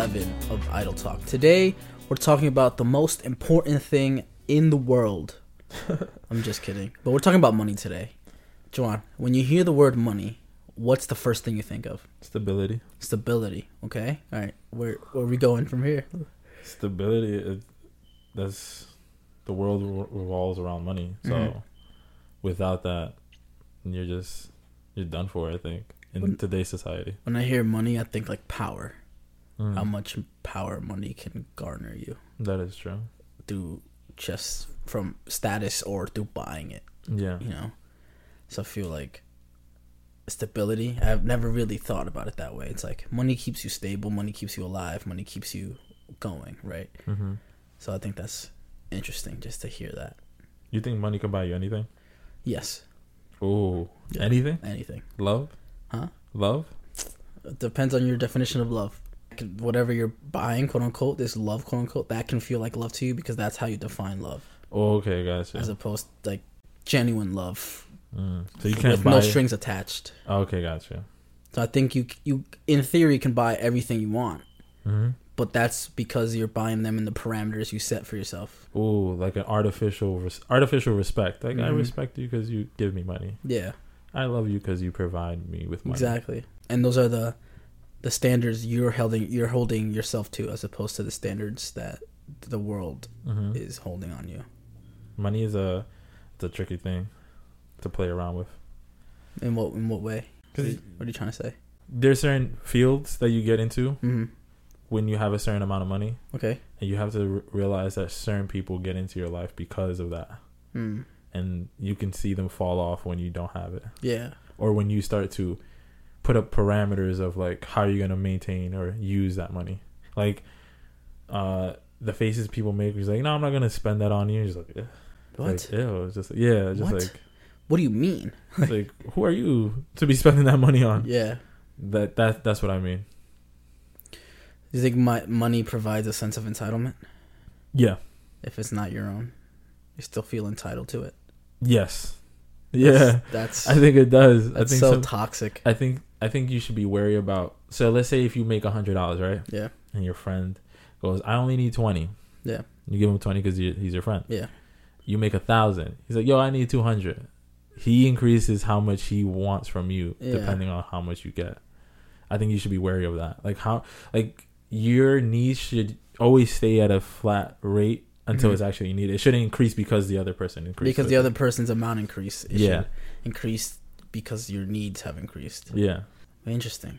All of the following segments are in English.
welcome to episode 11 of Idle Talk. Today, we're talking about the most important thing in the world. I'm just kidding. But we're talking about money today. Joanne, when you hear the word money, what's the first thing you think of? Stability. Stability, okay? All right. Where, where are we going from here? Stability. It, that's the world revolves around money. So Mhm. without that, you're just you're done for. I think in When- today's society. When I hear money, I think like power. Mm. How much power money can garner you That is true. through just from status or through buying it. Yeah. you know so i feel like stability i've never really thought about it that way it's like money keeps you stable money keeps you alive money keeps you going right hmm so i think that's interesting just to hear that You think money can buy you anything? yes Oh, Yeah. anything? anything Love? Huh? Love? it depends on your definition of love whatever you're buying quote unquote this love quote unquote that can feel like love to you because that's how you define love Oh, okay, gotcha. as opposed to like genuine love Mm. So you can't with buy. no strings attached Oh, okay, gotcha. so i think you you in theory can buy everything you want hmm but that's because you're buying them in the parameters you set for yourself. Ooh, like an artificial res- artificial respect. Like I Mhm. respect you because you give me money. Yeah, I love you because you provide me with money. exactly. And those are the the standards you're holding you're holding yourself to, as opposed to the standards that the world hmm is holding on you. Money is a it's a tricky thing to play around with. In what in what way? What are you, what are you trying to say? there's certain fields that you get into hmm when you have a certain amount of money, Okay. and you have to r- realize that certain people get into your life because of that, Mm. and you can see them fall off when you don't have it, Yeah. or when you start to put up parameters of like how you're gonna maintain or use that money, like uh the faces people make is like, no, I'm not gonna spend that on you. Just like, eh. What? Like, ew, it's just yeah, just What? like, what do you mean? it's like, who are you to be spending that money on? Yeah. That that that's what I mean. Do you think my money provides a sense of entitlement? Yeah. If it's not your own, you still feel entitled to it. Yes. Yeah. That's I think it does. I that's think so some- toxic. I think I think you should be wary about. So let's say if you make a hundred dollars, right, Yeah. and your friend goes, "I only need 20. Yeah. You give him twenty because he's your friend. Yeah. You make a thousand. He's like, "Yo, I need 200. He increases how much he wants from you Yeah. depending on how much you get. I think you should be wary of that. Like how, like your needs should always stay at a flat rate until Mhm. it's actually needed. It shouldn't increase because the other person increased. because the other person's amount increase. It Yeah. should increase because your needs have increased. yeah. Interesting.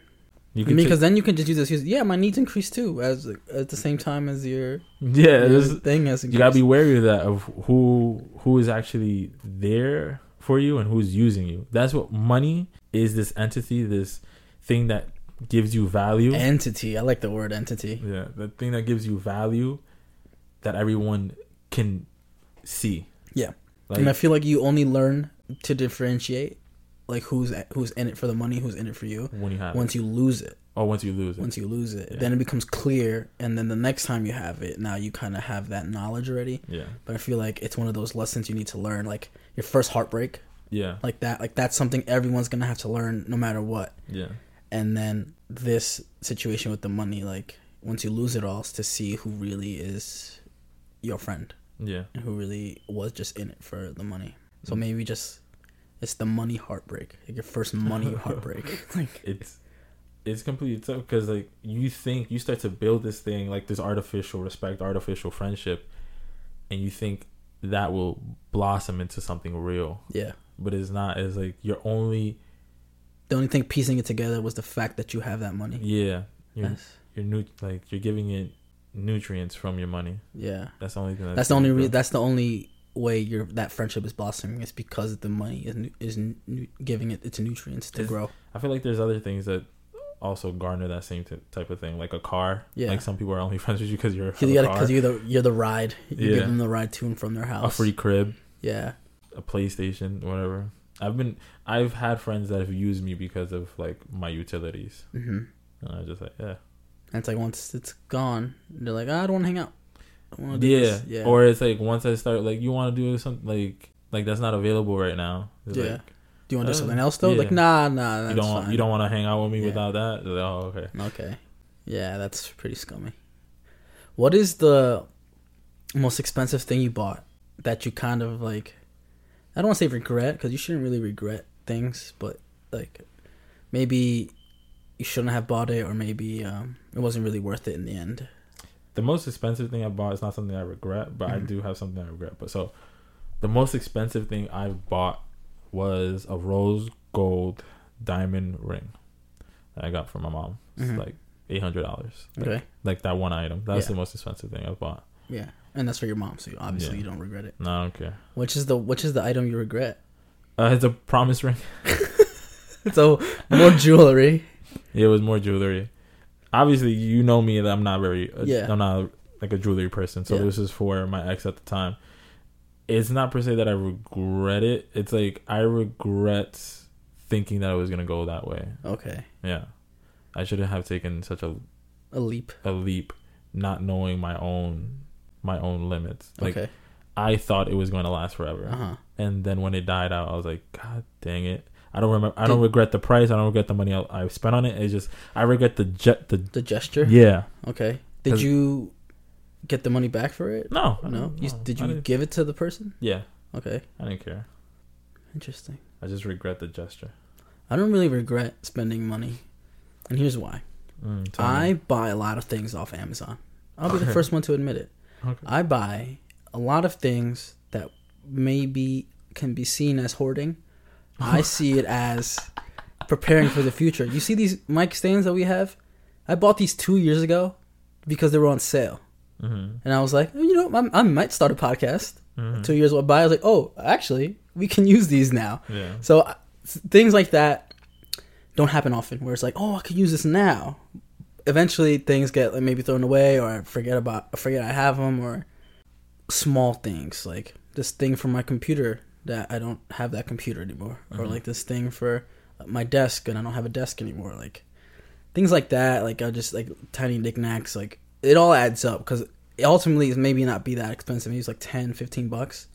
You can because then you can just use this. Yeah, my needs increase too, as at the same time as your, yeah, your thing has increased. you gotta be wary of that of who who is actually there for you and who's using you. That's what money is. This entity, this thing that gives you value. entity. I like the word entity. yeah, the thing that gives you value that everyone can see. Yeah. like and I feel like you only learn to differentiate, like who's who's in it for the money, who's in it for you. when you have Once it. you lose it, Oh, once you lose it. once you lose it, Yeah. then it becomes clear, and then the next time you have it, now you kind of have that knowledge already. yeah, But I feel like it's one of those lessons you need to learn, like your first heartbreak, yeah, like that. Like that's something everyone's gonna have to learn, no matter what. yeah, and then this situation with the money like once you lose it all to see who really is your friend yeah. and who really was just in it for the money so Mm. maybe just it's the money heartbreak. Like your first money heartbreak. Like it's it's completely tough because like you think you start to build this thing like this artificial respect artificial friendship and you think that will blossom into something real. Yeah. But it's not. It's like you're only the only thing piecing it together was the fact that you have that money. Yeah. You're Yes. you're nu- like you're giving it nutrients from your money. Yeah. That's the only thing that's the only re- that's the only way your that friendship is blossoming is because the money is nu- is nu- giving it its nutrients to grow i feel like there's other things that also garner that same t- type of thing like a car Yeah. like some people are only friends with you because you're because you a gotta car, because you're the you're the ride you Yeah. give them the ride to and from their house a free crib yeah a PlayStation, whatever. I've been I've had friends that have used me because of like my utilities. hmm And I was just like, yeah. And it's like once it's gone, they're like, "Ah, I don't want to hang out. I wanna do Yeah. this." yeah. Or it's like once I start like you wanna do something like like that's not available right now. It's Yeah. like do you want to do something else though? yeah. Like, nah, nah, that's you don't fine. you don't wanna hang out with me Yeah. without that? Like, oh okay. Okay. Yeah, that's pretty scummy. What is the most expensive thing you bought that you kind of like? I don't want to say regret because you shouldn't really regret things, but like maybe you shouldn't have bought it, or maybe um, it wasn't really worth it in the end. The most expensive thing I bought is not something I regret, but I Mhm. do have something I regret. But so, the most expensive thing I bought was a rose gold diamond ring that I got from my mom. It's Mhm. like eight hundred dollars. Like, Okay. like that one item. That's Yeah. the most expensive thing I bought. Yeah, and that's for your mom, so obviously Yeah. you don't regret it. No, I don't care. Which is the which is the item you regret? Uh, it's a promise ring. so more jewelry. It was more jewelry. Obviously, you know me that I'm not very. Yeah. I'm not like a jewelry person. So Yeah. this is for my ex at the time. It's not per se that I regret it. It's like I regret thinking that I was gonna go that way. Okay, Yeah, I shouldn't have taken such a a leap. a leap, not knowing my own my own limits. Like okay, I thought it was going to last forever, uh huh. and then when it died out, I was like, God dang it. I don't remember. I don't regret the price. I don't regret the money I, I spent on it. It's just I regret the jet. The The gesture. yeah. Okay. Did you get the money back for it? No. No. didn't- You, no, did you give it to the person? yeah. Okay. I didn't care. Interesting. I just regret the gesture. I don't really regret spending money, and here's why. Mm, I me. buy a lot of things off Amazon. I'll be the first one to admit it. Okay. I buy a lot of things that maybe can be seen as hoarding. I see it as preparing for the future. You see these mic stands that we have? I bought these two years ago because they were on sale. Mm-hmm. And I was like, you know, I, I might start a podcast. Mm-hmm. Two years went by. I was like, oh, actually, we can use these now. Yeah. So things like that don't happen often. Where it's like, oh, I could use this now. Eventually, things get like, maybe thrown away, or I forget about, I forget I have them, or small things like this thing for my computer that I don't have that computer anymore, or Mhm. like this thing for my desk and I don't have a desk anymore. Like things like that. Like I just like tiny knickknacks. Like it all adds up because ultimately it's maybe not be that expensive. Maybe it's like 10, 15 bucks.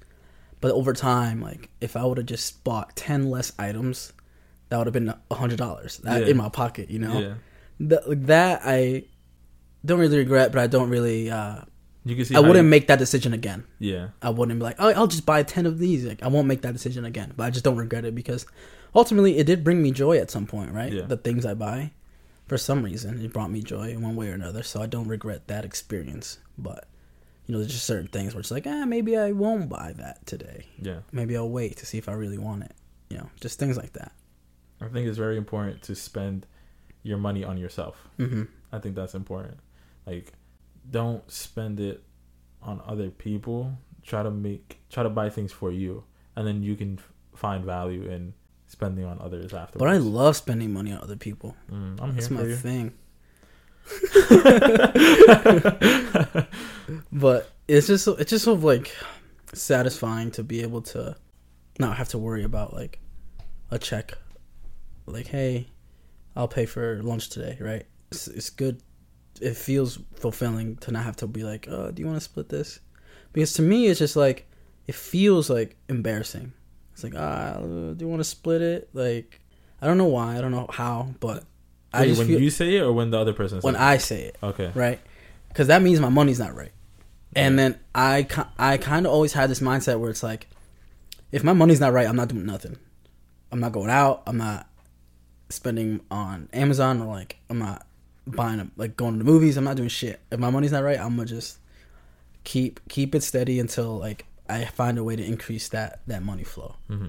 But over time, like if I would have just bought ten less items, that would have been a hundred dollars Yeah. in my pocket. You know, Yeah. Th- that I don't really regret, but I don't really. Uh, You can see. I wouldn't you- make that decision again. Yeah. I wouldn't be like, oh, I'll just buy ten of these. Like I won't make that decision again. But I just don't regret it because ultimately it did bring me joy at some point, right? Yeah. The things I buy, for some reason, it brought me joy in one way or another. So I don't regret that experience. But you know, there's just certain things where it's like, ah, maybe I won't buy that today. Yeah. Maybe I'll wait to see if I really want it. You know, just things like that. I think it's very important to spend your money on yourself. hmm I think that's important. Like, don't spend it on other people. Try to make, try to buy things for you, and then you can find value in spending on others afterwards. But I love spending money on other people. Mm, I'm here That's my you. thing. but it's just it's just sort of like satisfying to be able to not have to worry about like a check. Like, hey, I'll pay for lunch today, right? It's, it's good. It feels fulfilling to not have to be like, oh, do you want to split this? Because to me, it's just like it feels like embarrassing. It's like, ah, do you want to split it? Like, I don't know why, I don't know how, but I Wait, just when feel you say it or when the other person says it. when it? I say it, okay. right? Because that means my money's not right. And then I, I kind of always had this mindset where it's like, if my money's not right, I'm not doing nothing. I'm not going out. I'm not spending on Amazon or like I'm not buying a, like going to the movies. I'm not doing shit. If my money's not right, I'm gonna just keep keep it steady until like I find a way to increase that that money flow. hmm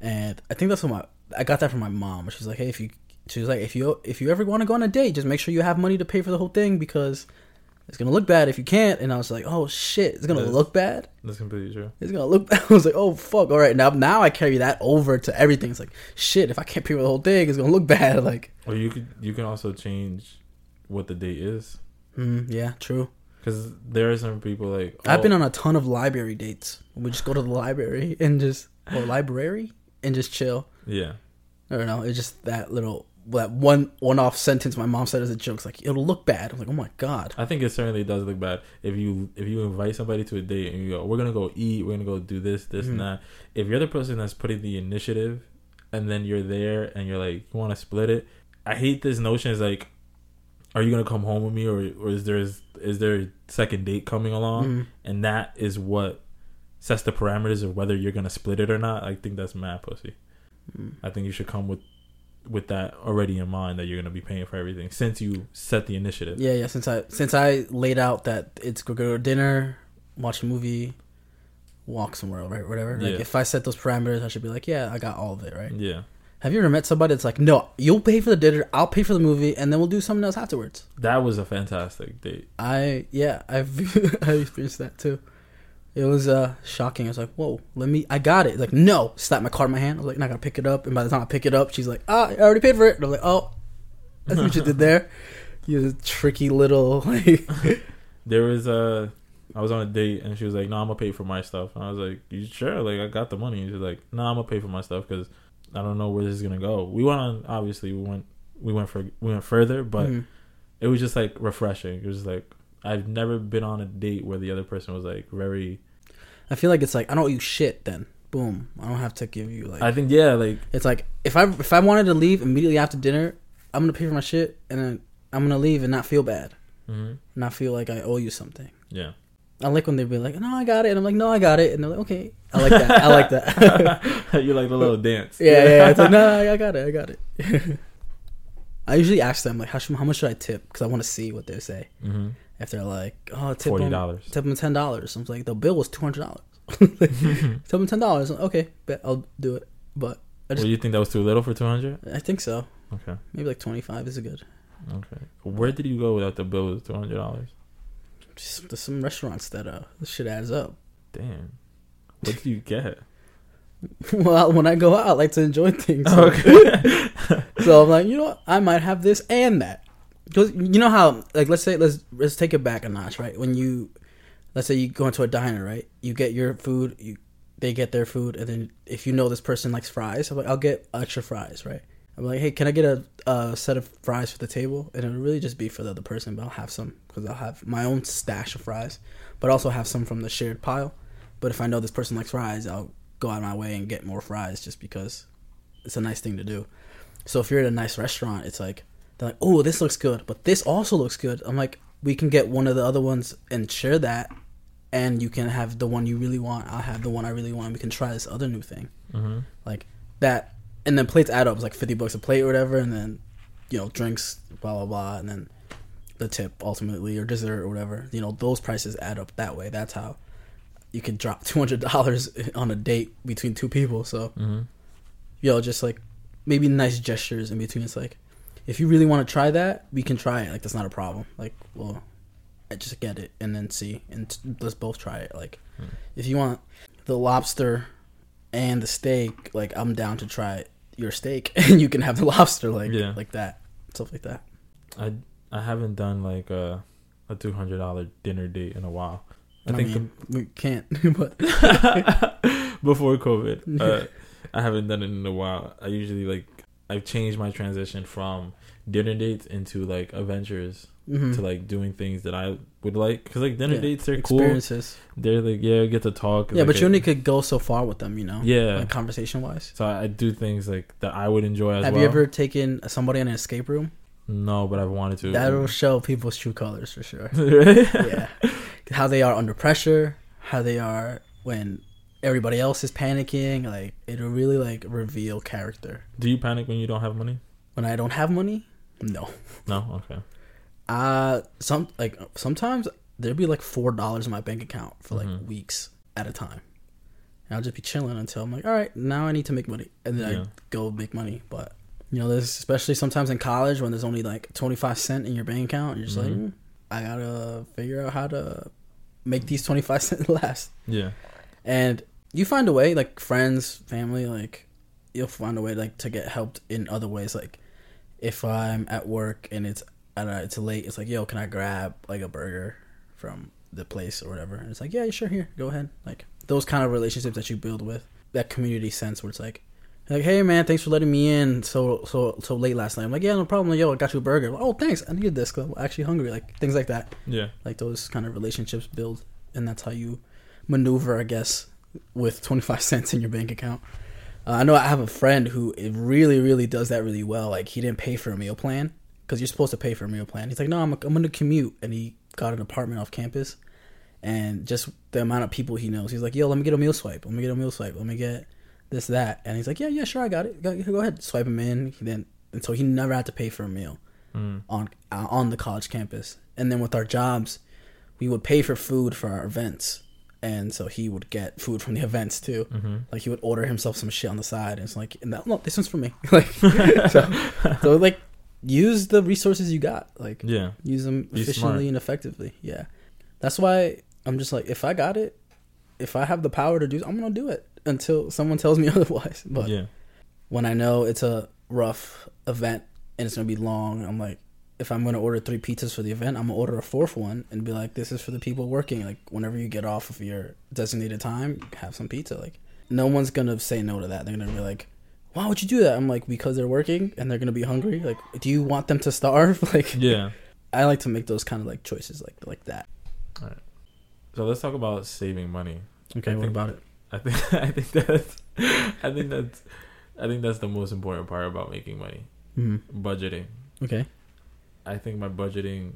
And I think that's what my I got that from my mom. She's like, hey, if you she was like, if you if you ever want to go on a date, just make sure you have money to pay for the whole thing because it's gonna look bad if you can't. And I was like, oh shit, it's gonna That's- look bad. That's completely true. It's gonna look. bad. I was like, oh fuck. All right, now now I carry that over to everything. It's like shit. If I can't pay for the whole thing, it's gonna look bad. Like, Or you could you can also change what the date is mm, yeah, true. because there are some people like I've oh, been on a ton of library dates. We just go to the library and just or library and just chill. yeah I don't know. It's just that little that one one off sentence my mom said as a joke. It's like it'll look bad. I'm like, oh my god. I think it certainly does look bad if you if you invite somebody to a date and you go, we're gonna go eat, we're gonna go do this, this, Mhm. and that. If you're the person that's putting the initiative, and then you're there and you're like, you want to split it. I hate this notion. Is like, are you gonna come home with me or or is there is, is there a second date coming along Mhm. and that is what sets the parameters of whether you're gonna split it or not i think that's mad pussy Mm. i think you should come with with that already in mind that you're gonna be paying for everything since you set the initiative Yeah, yeah. Since I since I laid out that it's go go to dinner, watch a movie, walk somewhere, right? Whatever. Like Yeah. if I set those parameters, I should be like, yeah, I got all of it, right? yeah Have you ever met somebody that's like, no, you'll pay for the dinner, I'll pay for the movie, and then we'll do something else afterwards? that was a fantastic date I yeah, I've I experienced that too. It was uh shocking. I was like, whoa, let me, I got it. Like, no, slap my card in my hand. I was like, not gonna pick it up. And by the time I pick it up, she's like, ah, I already paid for it. And I'm like, oh, that's what you did there. You're a tricky little like. there was a I was on a date and she was like, "No, I'm gonna pay for my stuff." And I was like, "You sure? Like, I got the money." And she's like, "No, I'm gonna pay for my stuff because I don't know where this is gonna go." We went on. Obviously, we went. We went for. We went further, but Mhm. it was just like refreshing. It was like I've never been on a date where the other person was like very. I feel like it's like I don't owe you shit. Then boom, I don't have to give you like. I think yeah, like it's like if I if I wanted to leave immediately after dinner, I'm gonna pay for my shit, and then I'm gonna leave and not feel bad, hmm not feel like I owe you something. yeah. I like when they be like, "No, I got it," and I'm like, "No, I got it," and they're like, "Okay." I like that. I like that. you like the little dance. yeah, yeah. It's like, "No, I got it. I got it." I usually ask them like, "How, should, how much should I tip?" Because I want to see what they say. hmm If they're like, "Oh, tip Forty them, dollars. tip them ten dollars," I'm like, "The bill was two hundred dollars." tip them ten dollars. Okay, bet I'll do it. But I Well, just, you think that was too little for two hundred? I think so. Okay. Maybe like twenty five is good. Okay. Where did you go without the bill was two hundred dollars? Just, there's some restaurants that uh, this shit adds up. Damn. What do you get? well, when I go out, I like to enjoy things. okay. So I'm like, you know what? I might have this and that. Because you know how, like, let's say let's let's take it back a notch, right? When you, let's say you go into a diner, right? You get your food, you they get their food, and then if you know this person likes fries, I'm like, I'll get extra fries, right? I'm like, hey, can I get a, a set of fries for the table? And it'll really just be for the other person, but I'll have some because I'll have my own stash of fries, but also have some from the shared pile. But if I know this person likes fries, I'll go out of my way and get more fries just because it's a nice thing to do. So if you're at a nice restaurant, it's like they're like, "Oh, this looks good, but this also looks good." I'm like, "We can get one of the other ones and share that, and you can have the one you really want. I'll have the one I really want. We can try this other new thing, hmm like that." And then plates add up. It's like fifty bucks a plate or whatever, and then you know drinks, blah blah blah, and then the tip ultimately or dessert or whatever. You know those prices add up that way. That's how you can drop two hundred dollars on a date between two people. So hmm yo, just like maybe nice gestures in between. It's like, if you really want to try that, we can try it. Like that's not a problem. Like, well, I just get it and then see, and t- let's both try it. Like, Hmm. if you want the lobster and the steak, like I'm down to try your steak, and you can have the lobster, like Yeah. like that, stuff like that. I I haven't done like a a two hundred dollar dinner date in a while. I, I, think mean, we can't, but before COVID, uh, I haven't done it in a while. I usually like I've changed my transition from dinner dates into like adventures mhm. to like doing things that I would like because like dinner Yeah. dates they're cool. experiences. They're like yeah, get to talk. Yeah, like, but you only could go so far with them, you know. yeah. like conversation wise. so I, I do things like that I would enjoy as well. Have well. you ever taken somebody on an escape room? No, but I've wanted to. That'll show people's true colors for sure. Really? yeah, how they are under pressure, how they are when everybody else is panicking. Like it'll really like reveal character. Do you panic when you don't have money? When I don't have money, no. No. Okay. Uh some like sometimes there'd be like four dollars in my bank account for like Mhm. weeks at a time. And I'll just be chilling until I'm like, all right, now I need to make money, and then Yeah. I go make money. But you know, there's especially sometimes in college when there's only like 25 cent in your bank account, you're just like, Mhm. "Mm, I gotta figure out how to make these 25 cent last. Yeah. And you find a way, like friends, family, like you'll find a way like to get helped in other ways. Like if I'm at work and it's I don't know, it's late, it's like, yo, can I grab like a burger from the place or whatever? And it's like, yeah, you sure, here, go ahead. Like those kind of relationships that you build with that community sense where it's like, like, hey man, thanks for letting me in so so so late last night. I'm like, yeah, no problem. Like, yo, I got you a burger. oh, thanks. I needed this 'cause I'm actually hungry. Like things like that Yeah. like those kind of relationships build and that's how you maneuver i guess with 25 cents in your bank account uh, i know i have a friend who really really does that really well like he didn't pay for a meal plan because you're supposed to pay for a meal plan. He's like, no, I'm I'm gonna commute, and he got an apartment off campus, and just the amount of people he knows, he's like, yo, let me get a meal swipe. Let me get a meal swipe. Let me get this that, and he's like, yeah, yeah, sure, I got it. Go, go ahead, swipe him in. He then and so he never had to pay for a meal Mm. on uh, on the college campus. And then with our jobs, we would pay for food for our events, and so he would get food from the events too. Mm-hmm. Like he would order himself some shit on the side, and it's like, no, no this one's for me. like, so, so like, use the resources you got. Like, Yeah. use them Be efficiently smart. and effectively. Yeah, that's why I'm just like, if I got it, if I have the power to do, I'm gonna do it until someone tells me otherwise. But yeah. when I know it's a rough event and it's gonna be long, I'm like, if I'm gonna order three pizzas for the event, I'm gonna order a fourth one and be like, this is for the people working. Like whenever you get off of your designated time, have some pizza. Like no one's gonna say no to that. They're gonna be like, why would you do that? I'm like, because they're working and they're gonna be hungry. Like, do you want them to starve? Like, Yeah. I like to make those kind of like choices like like that. All right. So let's talk about saving money. Okay, I what think- about it? I think I think that's I think that's I think that's the most important part about making money. Mm-hmm. Budgeting. Okay. I think my budgeting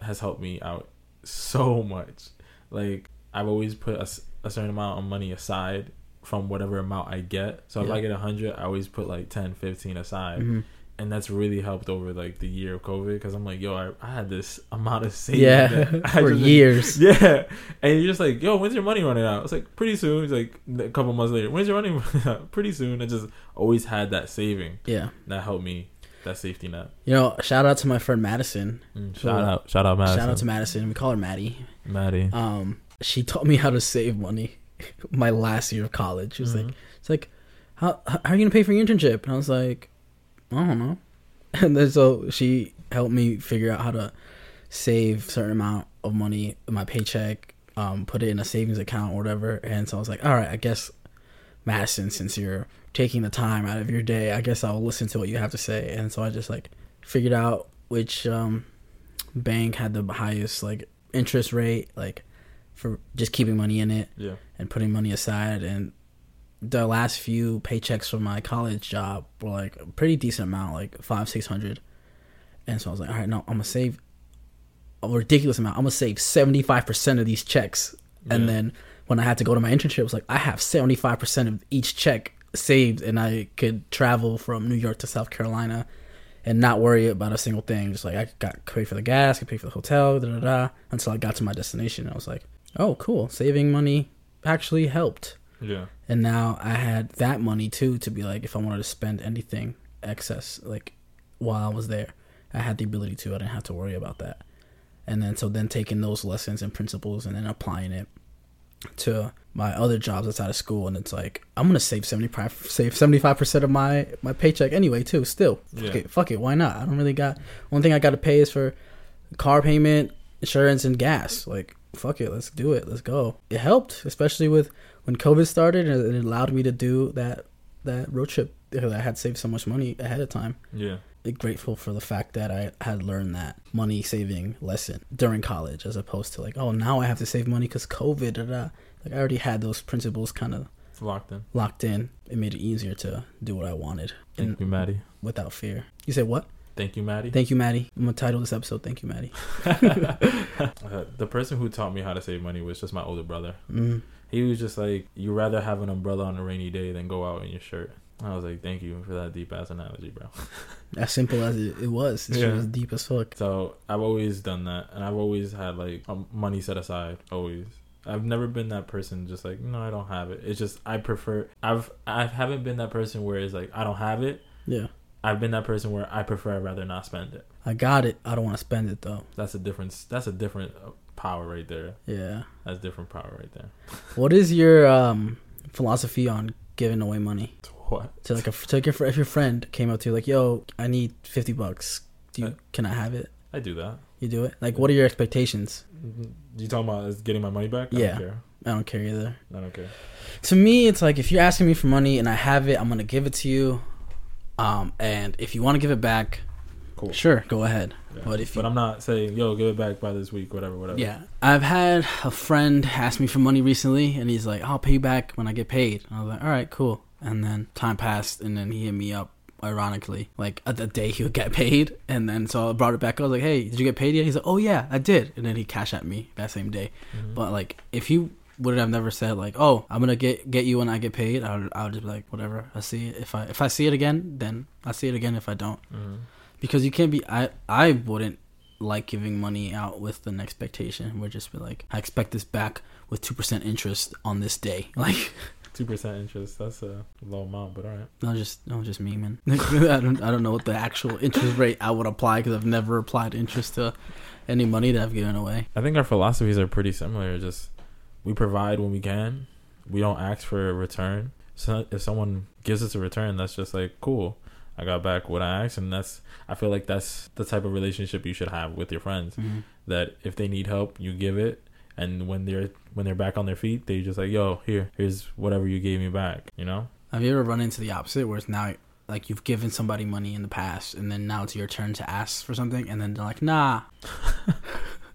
has helped me out so much. Like I've always put a certain amount of money aside from whatever amount I get. So if I get a hundred, I always put like 10, 15 aside. hmm And that's really helped over like the year of COVID because I'm like, yo, I, I had this amount of savings. Yeah, for just- years. Yeah. And you're just like, yo, when's your money running out? It's like pretty soon. It's like a couple months later. When's your money running out? Pretty soon. I just always had that saving Yeah. that helped me, that safety net. You know, shout out to my friend Madison. Mm, Cool. shout out, shout out, Madison. Shout out to Madison. We call her Maddie. Maddie. Um, she taught me how to save money. My last year of college. She was like, Mhm. "It's like, how how are you gonna pay for your internship?" And I was like, "I don't know." And then so she helped me figure out how to save a certain amount of money in my paycheck, um, put it in a savings account or whatever. And so I was like, "All right, I guess, Madison, since you're taking the time out of your day, I guess I'll listen to what you have to say." And so I just like figured out which um bank had the highest like interest rate, like for just keeping money in it yeah. and putting money aside. And the last few paychecks from my college job were like a pretty decent amount like five six hundred. And so i was like all right no i'm gonna save a ridiculous amount. I'm gonna save 75% of these checks. And then when i had to go to my internship it was like i have 75% of each check saved and i could travel from new york to south carolina and not worry about a single thing. Just like i got paid for the gas could pay for the hotel da da da until i got to my destination. I was like oh cool. Saving money actually helped. Yeah. and now i had that money too to be like if i wanted to spend anything excess like while i was there i had the ability to. I didn't have to worry about that. And then so then taking those lessons and principles and then applying it to my other jobs outside of school. And it's like i'm gonna save 75 save 75% of my my paycheck anyway too still. Fuck it fuck it why not? I don't really got one thing i gotta pay is for car payment insurance and gas. Like fuck it let's do it let's go it helped especially with when covid started and it allowed me to do that that road trip because i had saved so much money ahead of time Yeah. grateful for the fact that I had learned that money saving lesson during college, as opposed to like, oh, now I have to save money because COVID. Da, da. Like I already had those principles kind of locked in. locked in. It made it easier to do what I wanted Thank you, Maddie. without fear. You said what? Thank you, Maddie. Thank you, Maddie. I'm gonna title this episode. Thank you, Maddie. Uh, the person who taught me how to save money was just my older brother. Mm. He was just like, "You rather have an umbrella on a rainy day than go out in your shirt." I was like, "Thank you for that deep ass analogy, bro." As simple as it, it was, it Yeah. was deep as fuck. So I've always done that, and I've always had like um, money set aside. Always. I've never been that person. Just like no, I don't have it. It's just I prefer. I've I haven't been that person where it's like I don't have it. Yeah, I've been that person where I prefer I'd rather not spend it. I got it. I don't want to spend it though. That's a difference. That's a different uh, power right there. Yeah. That's different power right there. What is your um philosophy on giving away money? What? to like a to like your, if your friend came up to you like yo i need 50 bucks do you Uh, can i have it I do that. you do it like what are your expectations You talking about is getting my money back? I Yeah. don't care. i don't care either I don't care. to me it's like if you're asking me for money and i have it i'm gonna give it to you um and if you want to give it back Cool. sure go ahead Yeah. But if but I'm not saying yo give it back by this week, whatever, whatever. yeah i've had a friend ask me for money recently and he's like i'll pay you back when i get paid and i was like all right cool and then time passed and then he hit me up ironically, like at the day he would get paid, and then so I brought it back. I was like, "Hey, did you get paid yet?" He's like, "Oh yeah, I did," and then he cashed at me that same day. Mhm. But like, if he would have never said like, "Oh, I'm gonna get get you when I get paid," I would, I would just be like, "Whatever, I see it. If I if I see it again, then I see it again. If I don't, Mhm. because you can't be. I I wouldn't like giving money out with an expectation. We'd just be like, I expect this back with two percent interest on this day. Like, Two percent interest. That's a low amount, but all right. no, just no, just me, man. I don't I don't know what the actual interest rate I would apply because I've never applied interest to any money that I've given away. I think our philosophies are pretty similar. Just we provide when we can. We don't ask for a return. So if someone gives us a return, that's just like cool. I got back what I asked, and that's. I feel like that's the type of relationship you should have with your friends. Mhm. That if they need help, you give it, and when they're when they're back on their feet, they just like, yo, here, here's whatever you gave me back. You know? Have you ever run into the opposite where it's now like you've given somebody money in the past and then now it's your turn to ask for something and then they're like, nah.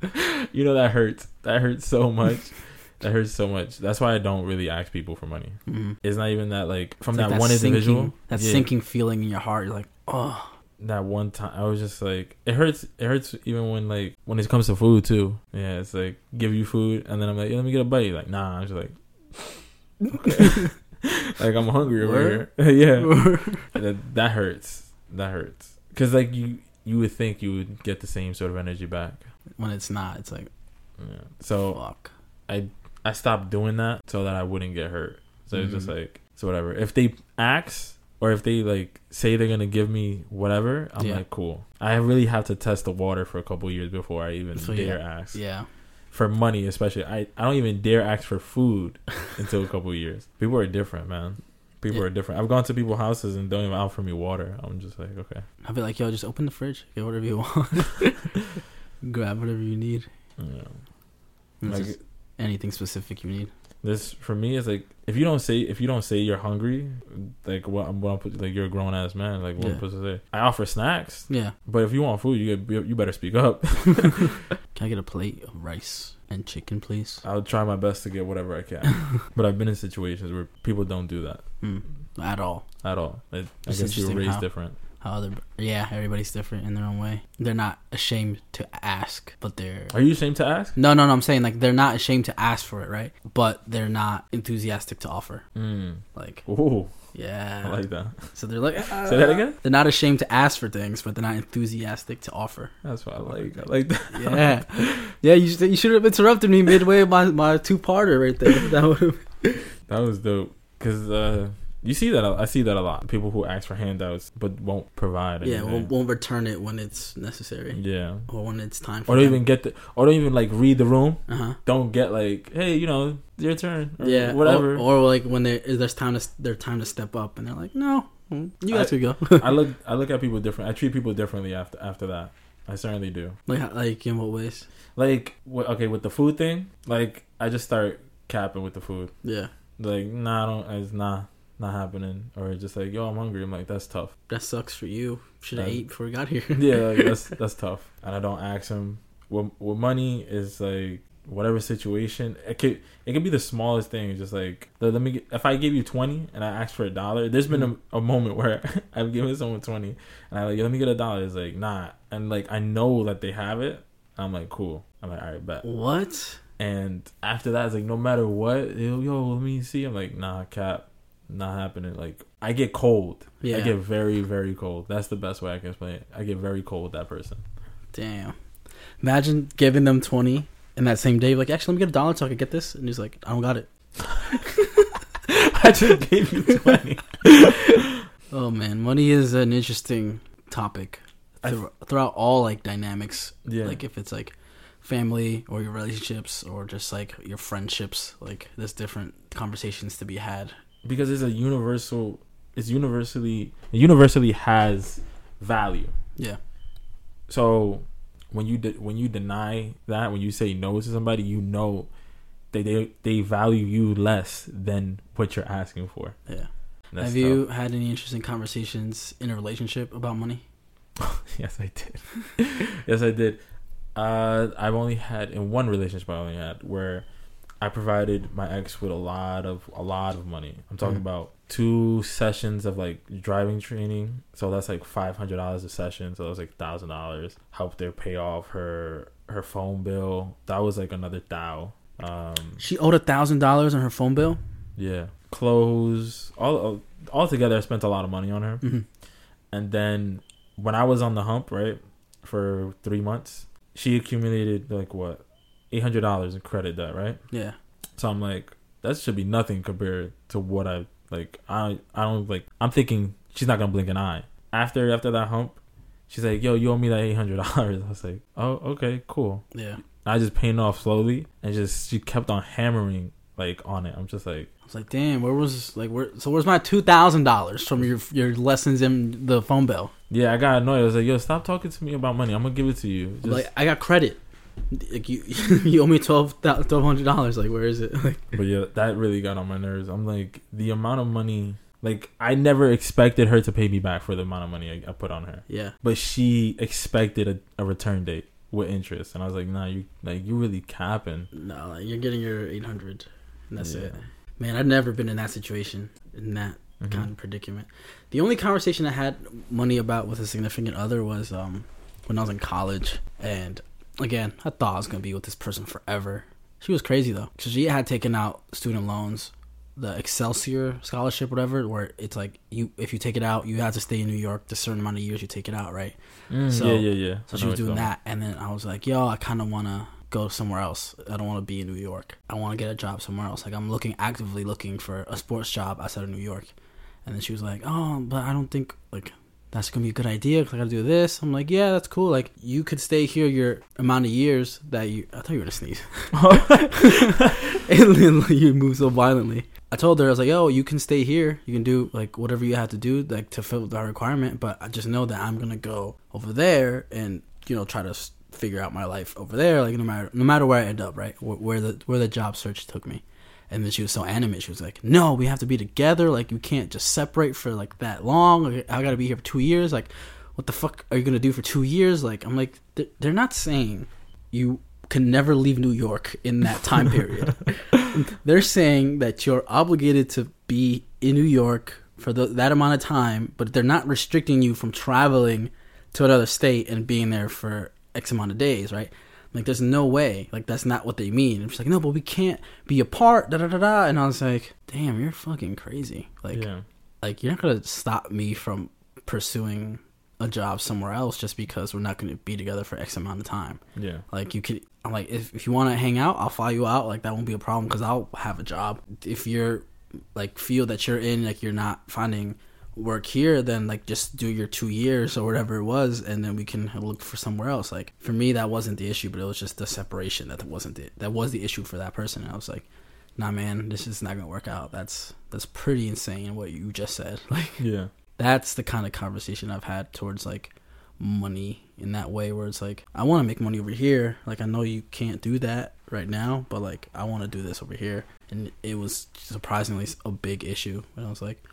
you know that hurts. That hurts so much. that hurts so much. That's why I don't really ask people for money. Mhm. It's not even that like from It's like that, one individual. sinking, that Yeah. sinking feeling in your heart. You're like, oh, that one time I was just like it hurts it hurts even when like when it comes to food too. Yeah, it's like give you food and then I'm like, yeah, let me get a bite. Like, nah, I'm just like okay. like I'm hungry over here. yeah. That, that hurts. That hurts. Cuz like you you would think you would get the same sort of energy back. when it's not, it's like, Yeah. So fuck. I stopped doing that so that I wouldn't get hurt. So it's just Mhm. like so whatever. If they ask or if they like say they're gonna give me whatever, I'm Yeah. like cool. I really have to test the water for a couple years before I even So, dare yeah. ask Yeah. for money, especially. I I don't even dare ask for food until a couple years. People are different, man. People Yeah. are different. I've gone to people's houses and don't even offer me water. I'm just like, okay, I'll be like, yo, just open the fridge, get whatever you want, grab whatever you need. yeah. Like just anything specific you need. this for me is like if you don't say if you don't say you're hungry, like what I'm, what I'm put- like you're a grown ass man. Like what I'm supposed to say? I offer snacks, Yeah. but if you want food, you get, you better speak up. Can I get a plate of rice and chicken, please? I'll try my best to get whatever I can. but I've been in situations where people don't do that Mm, at all. at all. I, I guess you were raised how- different. How other, yeah, everybody's different in their own way. They're not ashamed to ask, but they're Are you ashamed to ask? no, no, no. I'm saying like they're not ashamed to ask for it, right? But they're not enthusiastic to offer. Mm. Like, Ooh, yeah. I like that. so they're like, Say that again. They're not ashamed to ask for things, but they're not enthusiastic to offer. That's what I like. I like that. Yeah, yeah. You should, you should have interrupted me midway my my two parter right there. That would That was dope. Cause uh, you see that. I see that a lot. People who ask for handouts but won't provide. yeah, won't, won't return it when it's necessary yeah. or when it's time for Or don't them. even get the. Or don't even like read the room. Uh huh. Don't get like, hey, you know, your turn. Or Yeah, Whatever. Or, or like when they there's time to their time to step up, and they're like, no, you guys I- could go. I look. I look at people different. I treat people differently after after that. I certainly do. like like in what ways? Like, okay, with the food thing, like I just start capping with the food. Yeah, Like, nah, I don't. It's not not happening. Or just like, yo, I'm hungry. I'm like, that's tough. that sucks for you. Should have That- ate before we got here. yeah, like, that's that's tough. And I don't ask. With, with money is like whatever situation. It could it could be the smallest thing. Just like let me. Get, if I give you twenty and I ask for a dollar, there's been a, mm-hmm. a moment where I've given someone twenty and I like let me get a dollar. It's like nah, and like I know that they have it. I'm like cool. I'm like all right, bet. What? And after that, it's like no matter what, yo, yo, let me see. I'm like nah, cap, not happening. Like I get cold. Yeah. I get very very cold. That's the best way I can explain it. I get very cold with that person. Damn. Imagine giving them twenty in that same day. Like, actually, let me get a dollar so I can get this. And he's like, I don't got it. I just gave you twenty. Oh man, money is an interesting topic Thro- throughout all like dynamics. Yeah. Like if it's like family or your relationships or just like your friendships, like there's different conversations to be had. Because it's a universal. It's universally it universally has value. Yeah. So when you de- when you deny that, when you say no to somebody, you know they they they value you less than what you're asking for. Yeah. That's Have you had any interesting conversations in a relationship about money? yes, I did. yes, I did. Uh, I've only had in one relationship I only had where I provided my ex with a lot of a lot of money. I'm talking Mhm. about two sessions of like driving training. So that's like five hundred dollars a session. So that was like thousand dollars. Helped her pay off her her phone bill. That was like another thou. Um, She owed a thousand dollars on her phone bill. yeah, clothes. All all together, I spent a lot of money on her. Mm-hmm. And then when I was on the hump, right, for three months, she accumulated like what eight hundred dollars in credit debt, right? Yeah. So I'm like, that should be nothing compared to what I like. I I don't like. I'm thinking she's not gonna blink an eye. After after that hump, she's like, "Yo, you owe me that eight hundred dollars." I was like, "Oh, okay, cool." Yeah. I just paid off slowly, and just she kept on hammering like on it. I'm just like, I was like, damn, where was like where? So where's my two thousand dollars from your your lessons in the phone bill? yeah, I got annoyed. I was like, "Yo, stop talking to me about money. I'm gonna give it to you." Just, like I got credit. Like you, you owe me twelve twelve hundred dollars. Like where is it? Like But yeah, that really got on my nerves. I'm like, the amount of money, like, I never expected her to pay me back for the amount of money I, I put on her. yeah, But she expected a, a return date with interest. And I was like, nah, you, like, you really capping. no, like, you're getting your eight hundred, and that's Yeah. it. Man, I've never been in that situation, in that Mhm. kind of predicament. The only conversation I had money about with a significant other was um when I was in college, and again, I thought I was gonna be with this person forever. She was crazy though, because she had taken out student loans, the Excelsior scholarship, whatever, where it's like you if you take it out, you have to stay in New York the certain amount of years you take it out, right? Mm, So- yeah, yeah, yeah. So she was doing that, and then I was like, "Yo, I kind of want to go somewhere else. I don't want to be in New York. I want to get a job somewhere else. Like I'm looking actively looking for a sports job outside of New York." And then she was like, "Oh, but I don't think like that's gonna be a good idea because I gotta do this." I'm like, "Yeah, that's cool. Like you could stay here your amount of years that you." I thought you were gonna sneeze. and then you move so violently. I told her I was like, oh, you can stay here. You can do like whatever you have to do like to fill that requirement, but I just know that I'm gonna go over there and you know try to figure out my life over there. Like no matter no matter where I end up, right? Where, where the where the job search took me." And then she was so animate. She was like, "No, we have to be together. Like you can't just separate for like that long. I got to be here for two years. Like, what the fuck are you gonna do for two years? Like, I'm like, they're, they're not saying you can never leave New York in that time period. they're saying that you're obligated to be in New York for the, that amount of time, but they're not restricting you from traveling to another state and being there for X amount of days, right? Like, there's no way. Like, that's not what they mean. And she's like, no, but we can't be apart. Da da da da. And I was like, damn, you're fucking crazy. Like, yeah. like you're not gonna stop me from pursuing a job somewhere else just because we're not gonna be together for X amount of time. Yeah. Like you could, I'm like, if, if you want to hang out, I'll fly you out. Like that won't be a problem because I'll have a job. If you're like feel that you're in, like you're not finding work here, then like just do your two years or whatever it was, and then we can look for somewhere else. Like for me, that wasn't the issue, but it was just the separation that wasn't it. That was the issue for that person. And I was like, nah, man, this is not gonna work out. That's that's pretty insane what you just said. Like Yeah. that's the kind of conversation I've had towards like money in that way where it's like I want to make money over here like I know you can't do that right now but like I want to do this over here and it was surprisingly a big issue and I was like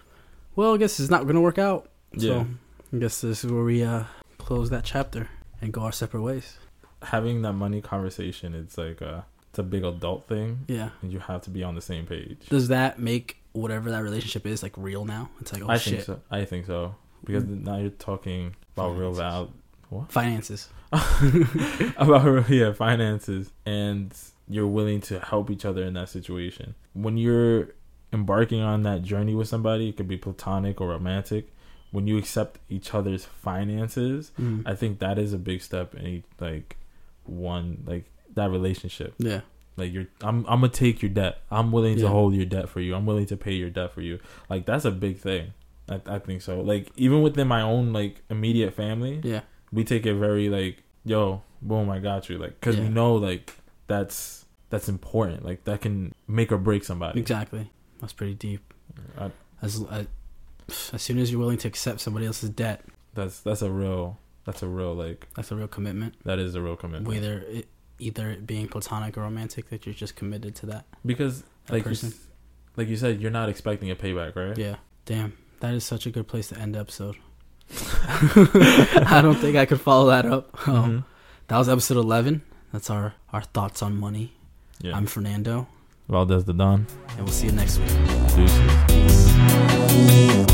well I guess it's not going to work out. Yeah. so I guess this is where we uh close that chapter and go our separate ways. Having that money conversation, it's like a, it's a big adult thing, yeah. And you have to be on the same page. does that make whatever that relationship is like real now? It's like oh I shit. think so. I think so. Because now you're talking about real Finances. val finances. About yeah finances. And you're willing to help each other in that situation. When you're embarking on that journey with somebody it could be platonic or romantic when you accept each other's finances Mhm. i think that is a big step in each, like one like that relationship. Yeah. Like you're i'm i'm gonna take your debt. I'm willing Yeah. to hold your debt for you. I'm willing to pay your debt for you. Like that's a big thing. I, I think so. Like even within my own like immediate family yeah. we take it very like yo boom i got you. Like because we know like that's that's important. Like that can make or break somebody. Exactly. That's pretty deep. I- As uh, as soon as you're willing to accept somebody else's debt, that's that's a real that's a real like that's a real commitment. that is a real commitment Whether it, either it being platonic or romantic, that you're just committed to that. because That like you, person. s- like you said you're not expecting a payback right Yeah. Damn. That is such a good place to end the episode. I don't think I could follow that up. Um, Mhm. That was episode 11. That's our, our thoughts on money. yeah I'm Fernando. Valdez the Don. And we'll see you next week. Deuces.